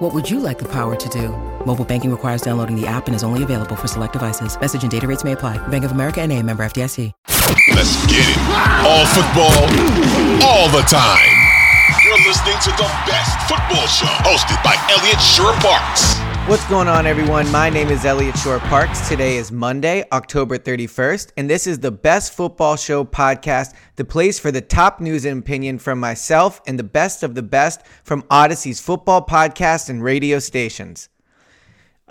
What would you like the power to do? Mobile banking requires downloading the app and is only available for select devices. Message and data rates may apply. Bank of America and a member FDIC. Let's get it. All football, all the time. You're listening to the best football show hosted by Elliot Shorr-Parks. What's going on, everyone? My name is Elliot Shorr-Parks. Today is Monday, October 31st, and this is the Best Football Show podcast, the place for the top news and opinion from myself and the best of the best from Audacy's football podcast and radio stations.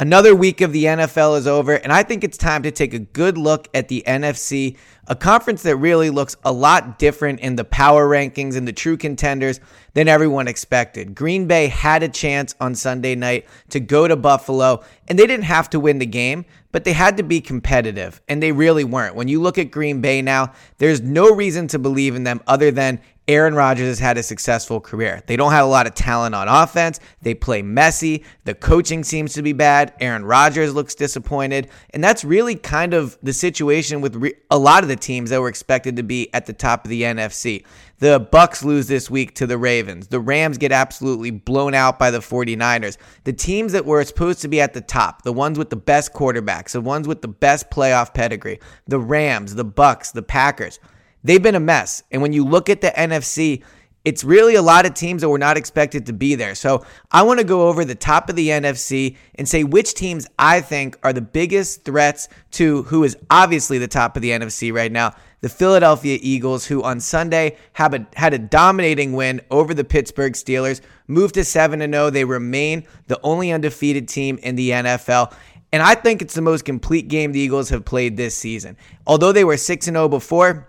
Another week of the NFL is over, and I think it's time to take a good look at the NFC, a conference that really looks a lot different in the power rankings and the true contenders than everyone expected. Green Bay had a chance on Sunday night to go to Buffalo, and they didn't have to win the game, but they had to be competitive, and they really weren't. When you look at Green Bay now, there's no reason to believe in them other than Aaron Rodgers has had a successful career. They don't have a lot of talent on offense. They play messy. The coaching seems to be bad. Aaron Rodgers looks disappointed. And that's really kind of the situation with re- a lot of the teams that were expected to be at the top of the NFC. The Bucks lose this week to the Ravens. The Rams get absolutely blown out by the 49ers. The teams that were supposed to be at the top, the ones with the best quarterbacks, the ones with the best playoff pedigree, the Rams, the Bucks, the Packers, they've been a mess. And when you look at the NFC, it's really a lot of teams that were not expected to be there. So I want to go over the top of the NFC and say which teams I think are the biggest threats to who is obviously the top of the NFC right now. The Philadelphia Eagles, who on Sunday a, had a dominating win over the Pittsburgh Steelers, moved to 7 0. They remain the only undefeated team in the NFL. And I think it's the most complete game the Eagles have played this season. Although they were 6 0 before,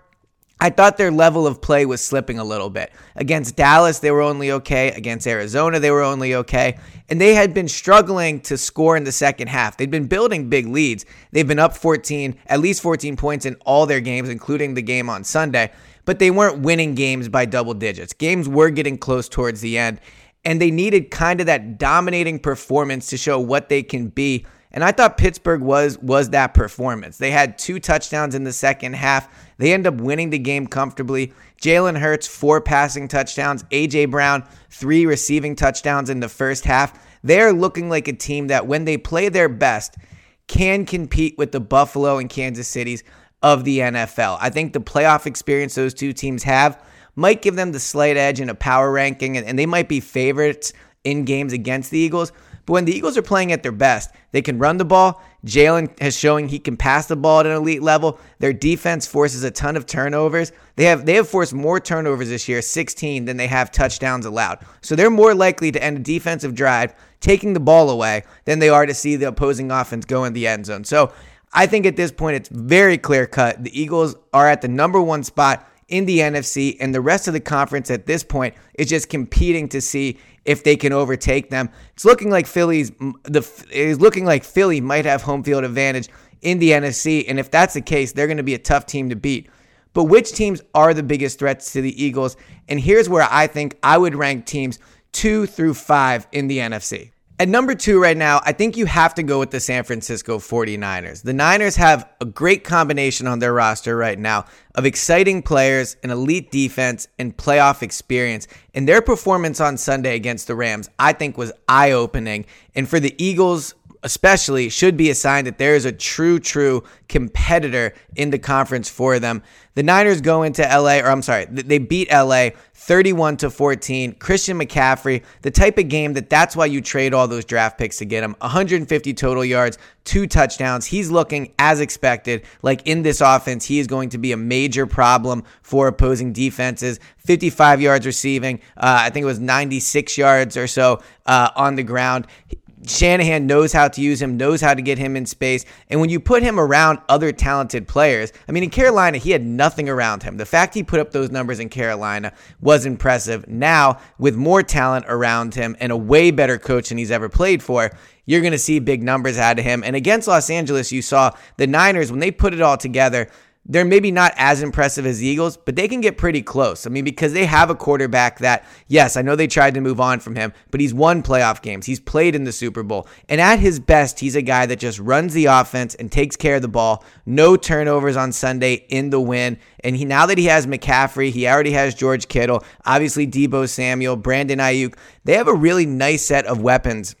I thought their level of play was slipping a little bit. Against Dallas, they were only okay. Against Arizona, they were only okay. And they had been struggling to score in the second half. They'd been building big leads. They've been up 14, at least 14 points in all their games, including the game on Sunday. But they weren't winning games by double digits. Games were getting close towards the end. And they needed kind of that dominating performance to show what they can be and I thought Pittsburgh was was that performance. They had two touchdowns in the second half. They end up winning the game comfortably. Jalen Hurts, four passing touchdowns. A.J. Brown, three receiving touchdowns in the first half. They're looking like a team that, when they play their best, can compete with the Buffalo and Kansas Cities of the NFL. I think the playoff experience those two teams have might give them the slight edge in a power ranking, and they might be favorites in games against the Eagles. But when the Eagles are playing at their best, they can run the ball. Jalen has showing he can pass the ball at an elite level. Their defense forces a ton of turnovers. They have they have forced more turnovers this year, 16, than they have touchdowns allowed. So they're more likely to end a defensive drive taking the ball away than they are to see the opposing offense go in the end zone. So I think at this point it's very clear cut. The Eagles are at the number one spot in the NFC, and the rest of the conference at this point is just competing to see if they can overtake them. It's looking like Philly's the is looking like Philly might have home field advantage in the NFC, and if that's the case, they're going to be a tough team to beat. But which teams are the biggest threats to the Eagles? And here's where I think I would rank teams two through five in the NFC. At number two right now, I think you have to go with the San Francisco 49ers. The Niners have a great combination on their roster right now of exciting players, an elite defense, and playoff experience. And their performance on Sunday against the Rams, I think, was eye opening. And for the Eagles, especially should be a sign that there is a true, true competitor in the conference for them. The Niners go into LA, or I'm sorry, they beat LA 31 to 14. Christian McCaffrey, the type of game that that's why you trade all those draft picks to get him. 150 total yards, two touchdowns. He's looking as expected. Like in this offense, he is going to be a major problem for opposing defenses. 55 yards receiving. Uh, I think it was 96 yards or so uh, on the ground. Shanahan knows how to use him, knows how to get him in space. And when you put him around other talented players, I mean, in Carolina, he had nothing around him. The fact he put up those numbers in Carolina was impressive. Now, with more talent around him and a way better coach than he's ever played for, you're going to see big numbers out of him. And against Los Angeles, you saw the Niners, when they put it all together, they're maybe not as impressive as the Eagles, but they can get pretty close. I mean, because they have a quarterback that, yes, I know they tried to move on from him, but he's won playoff games. He's played in the Super Bowl. And at his best, he's a guy that just runs the offense and takes care of the ball. No turnovers on Sunday in the win. And he now that he has McCaffrey, he already has George Kittle, obviously Deebo Samuel, Brandon Aiyuk. They have a really nice set of weapons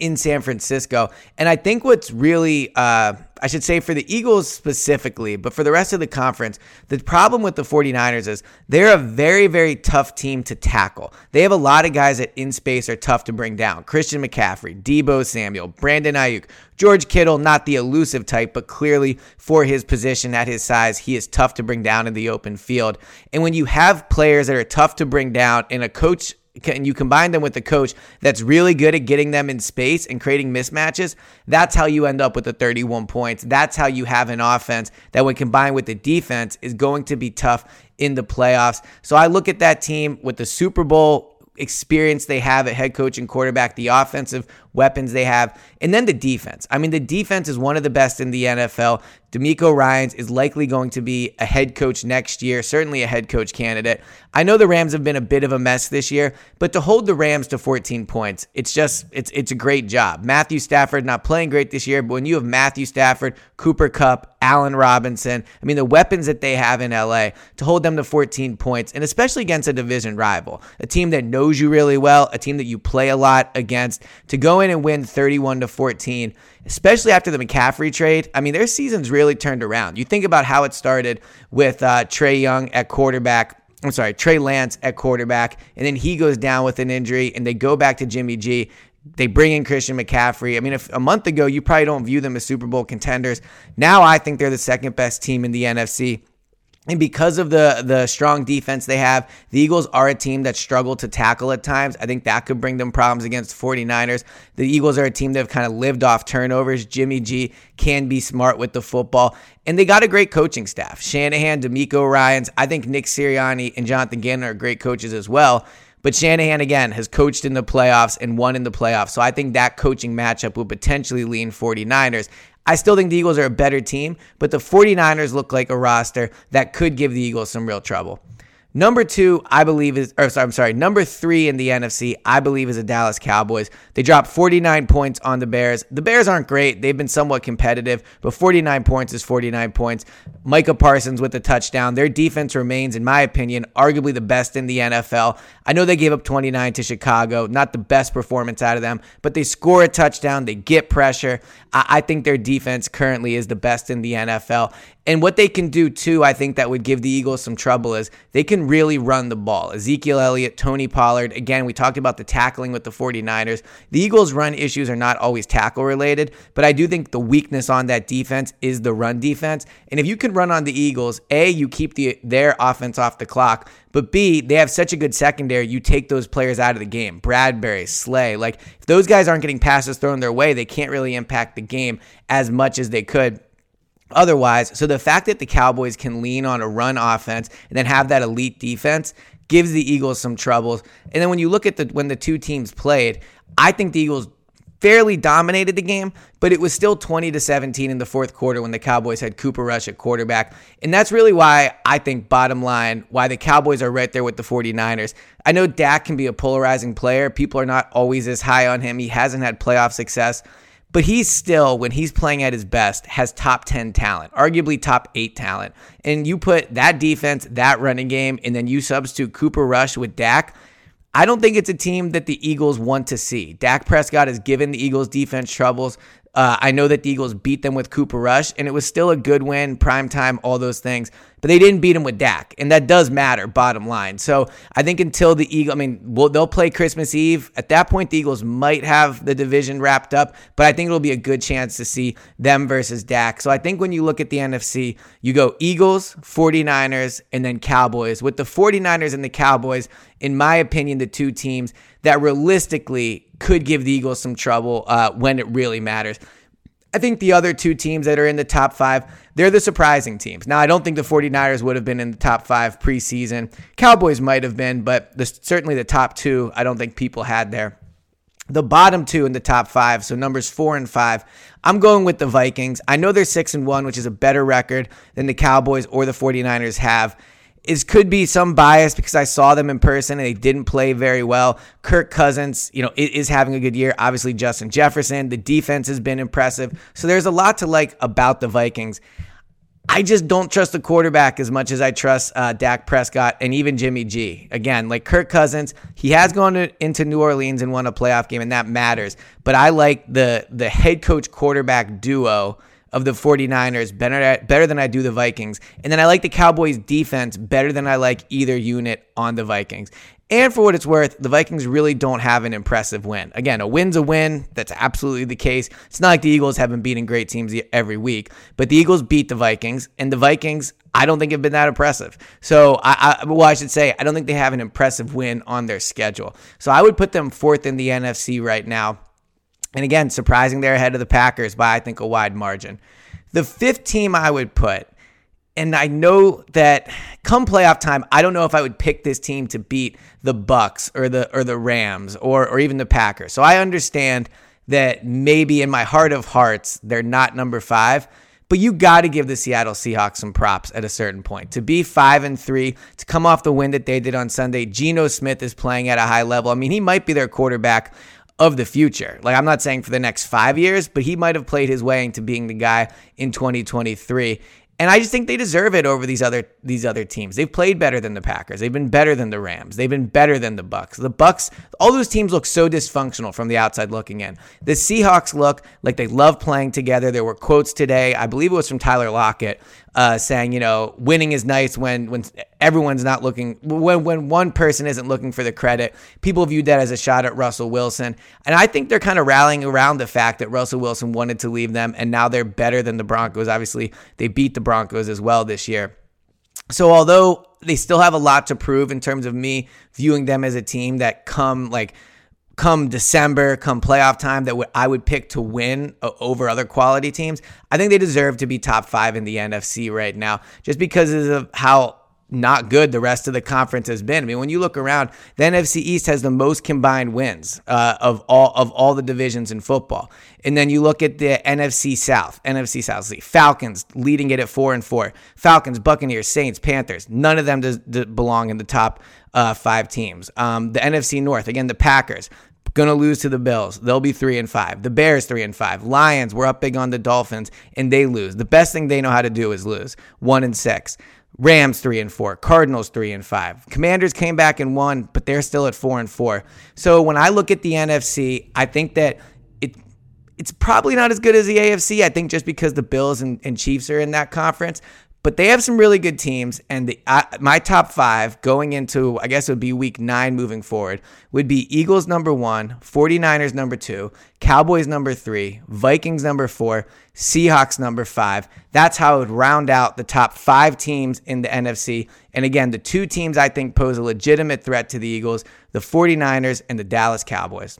in San Francisco. And I think what's really, uh, I should say for the Eagles specifically, but for the rest of the conference, the problem with the 49ers is they're a very, very tough team to tackle. They have a lot of guys that in space are tough to bring down. Christian McCaffrey, Deebo Samuel, Brandon Aiyuk, George Kittle, not the elusive type, but clearly for his position at his size, he is tough to bring down in the open field. And when you have players that are tough to bring down and a coach and you combine them with the coach that's really good at getting them in space and creating mismatches, that's how you end up with the 31 points. That's how you have an offense that, when combined with the defense, is going to be tough in the playoffs. So I look at that team with the Super Bowl experience they have at head coach and quarterback, the offensive weapons they have, and then the defense. I mean, the defense is one of the best in the NFL. DeMeco Ryans is likely going to be a head coach next year, certainly a head coach candidate. I know the Rams have been a bit of a mess this year, but to hold the Rams to 14 points, it's just it's it's a great job. Matthew Stafford not playing great this year, but when you have Matthew Stafford, Cooper Kupp, Allen Robinson, I mean the weapons that they have in LA to hold them to 14 points, and especially against a division rival, a team that knows you really well, a team that you play a lot against, to go in and win 31 to 14 especially after the McCaffrey trade. I mean, their season's really turned around. You think about how it started with uh, Trae Young at quarterback. I'm sorry, Trey Lance at quarterback, and then he goes down with an injury, and they go back to Jimmy G. They bring in Christian McCaffrey. I mean, if a month ago you probably don't view them as Super Bowl contenders, now I think they're the second best team in the NFC. And because of the the strong defense they have, the Eagles are a team that struggle to tackle at times. I think that could bring them problems against 49ers. The Eagles are a team that have kind of lived off turnovers. Jimmy G can be smart with the football. And they got a great coaching staff. Shanahan, DeMeco Ryans. I think Nick Sirianni and Jonathan Gannon are great coaches as well. But Shanahan, again, has coached in the playoffs and won in the playoffs. So I think that coaching matchup will potentially lean 49ers. I still think the Eagles are a better team, but the 49ers look like a roster that could give the Eagles some real trouble. Number two, I believe is, or sorry, I'm sorry, number three in the NFC, I believe is the Dallas Cowboys. They dropped 49 points on the Bears. The Bears aren't great. They've been somewhat competitive, but 49 points is 49 points. Micah Parsons with the touchdown. Their defense remains, in my opinion, arguably the best in the NFL. I know they gave up 29 to Chicago, not the best performance out of them, but they score a touchdown. They get pressure. I think their defense currently is the best in the NFL. And what they can do too, I think that would give the Eagles some trouble is they can really run the ball. Ezekiel Elliott, Tony Pollard. Again, we talked about the tackling with the 49ers. The Eagles' run issues are not always tackle related, but I do think the weakness on that defense is the run defense. And if you can run on the Eagles, A, you keep the their offense off the clock, but B, they have such a good secondary, you take those players out of the game. Bradberry, Slay. Like, if those guys aren't getting passes thrown their way, they can't really impact the game as much as they could otherwise. So the fact that the Cowboys can lean on a run offense and then have that elite defense gives the Eagles some troubles. And then when you look at the when the two teams played, I think the Eagles fairly dominated the game, but it was still 20 to 17 in the fourth quarter when the Cowboys had Cooper Rush at quarterback. And that's really why I think bottom line why the Cowboys are right there with the 49ers. I know Dak can be a polarizing player. People are not always as high on him. He hasn't had playoff success. But he's still, when he's playing at his best, has top 10 talent, arguably top 8 talent. And you put that defense, that running game, and then you substitute Cooper Rush with Dak. I don't think it's a team that the Eagles want to see. Dak Prescott has given the Eagles defense troubles. Uh, I know that the Eagles beat them with Cooper Rush, and it was still a good win, prime time, all those things. But they didn't beat him with Dak, and that does matter, bottom line. So I think until the Eagles, I mean, well, they'll play Christmas Eve. At that point, the Eagles might have the division wrapped up, but I think it'll be a good chance to see them versus Dak. So I think when you look at the NFC, you go Eagles, 49ers, and then Cowboys. With the 49ers and the Cowboys, in my opinion, the two teams that realistically could give the Eagles some trouble uh, when it really matters. I think the other two teams that are in the top five, they're the surprising teams. Now, I don't think the 49ers would have been in the top five preseason. Cowboys might have been, but the, certainly the top two, I don't think people had there. the bottom two in the top five, so numbers four and five, I'm going with the Vikings. I know they're six and one, which is a better record than the Cowboys or the 49ers have. It could be some bias because I saw them in person and they didn't play very well. Kirk Cousins, you know, is having a good year. Obviously, Justin Jefferson, the defense has been impressive. So there's a lot to like about the Vikings. I just don't trust the quarterback as much as I trust uh, Dak Prescott and even Jimmy G. Again, like Kirk Cousins, he has gone to, into New Orleans and won a playoff game, and that matters. But I like the the head coach quarterback duo of the 49ers better better than I do the Vikings. And then I like the Cowboys defense better than I like either unit on the Vikings. And for what it's worth, the Vikings really don't have an impressive win. Again, a win's a win. That's absolutely the case. It's not like the Eagles have been beating great teams every week, but the Eagles beat the Vikings, and the Vikings, I don't think have been that impressive. So, I, I well, I should say, I don't think they have an impressive win on their schedule. So, I would put them fourth in the NFC right now. And again, surprising they're ahead of the Packers by I think a wide margin. The fifth team I would put and I know that come playoff time, I don't know if I would pick this team to beat the Bucks or the or the Rams or or even the Packers. So I understand that maybe in my heart of hearts they're not number 5, but you got to give the Seattle Seahawks some props at a certain point. To be 5 and 3, to come off the win that they did on Sunday, Geno Smith is playing at a high level. I mean, he might be their quarterback of the future. Like I'm not saying for the next 5 years, but he might have played his way into being the guy in 2023. And I just think they deserve it over these other these other teams. They've played better than the Packers. They've been better than the Rams. They've been better than the Bucks. The Bucks, all those teams look so dysfunctional from the outside looking in. The Seahawks look like they love playing together. There were quotes today, I believe it was from Tyler Lockett, uh, saying, you know, winning is nice when when everyone's not looking when when one person isn't looking for the credit. People viewed that as a shot at Russell Wilson, and I think they're kind of rallying around the fact that Russell Wilson wanted to leave them, and now they're better than the Broncos. Obviously, they beat the Broncos as well this year. So although they still have a lot to prove in terms of me viewing them as a team that come like come December, come playoff time that I would pick to win uh, over other quality teams. I think they deserve to be top five in the NFC right now, just because of how not good the rest of the conference has been. I mean, when you look around, the NFC East has the most combined wins uh, of all of all the divisions in football. And then you look at the NFC South, NFC South, see, Falcons leading it at four and four. Falcons, Buccaneers, Saints, Panthers. None of them does, does belong in the top uh, five teams. Um, the NFC North, again, the Packers, Gonna lose to the Bills. They'll be three and five. The Bears three and five. Lions, we're up big on the Dolphins, and they lose. The best thing they know how to do is lose. One and six. Rams three and four, Cardinals three and five. Commanders came back and won, but they're still at four and four. So when I look at the NFC, I think that it it's probably not as good as the AFC. I think just because the Bills and, and Chiefs are in that conference, but they have some really good teams. And the, my top five going into, I guess it would be week nine moving forward, would be Eagles number one, 49ers number two, Cowboys number three, Vikings number four, Seahawks number five. That's how it would round out the top five teams in the NFC. And again, the two teams I think pose a legitimate threat to the Eagles the 49ers and the Dallas Cowboys.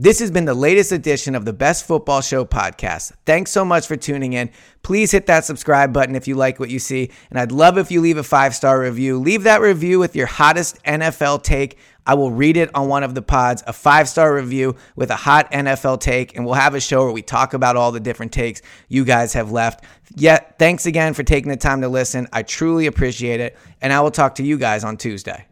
This has been the latest edition of the Best Football Show podcast. Thanks so much for tuning in. Please hit that subscribe button if you like what you see. And I'd love if you leave a five star review. Leave that review with your hottest NFL take. I will read it on one of the pods, a five star review with a hot NFL take. And we'll have a show where we talk about all the different takes you guys have left. Yet, thanks again for taking the time to listen. I truly appreciate it. And I will talk to you guys on Tuesday.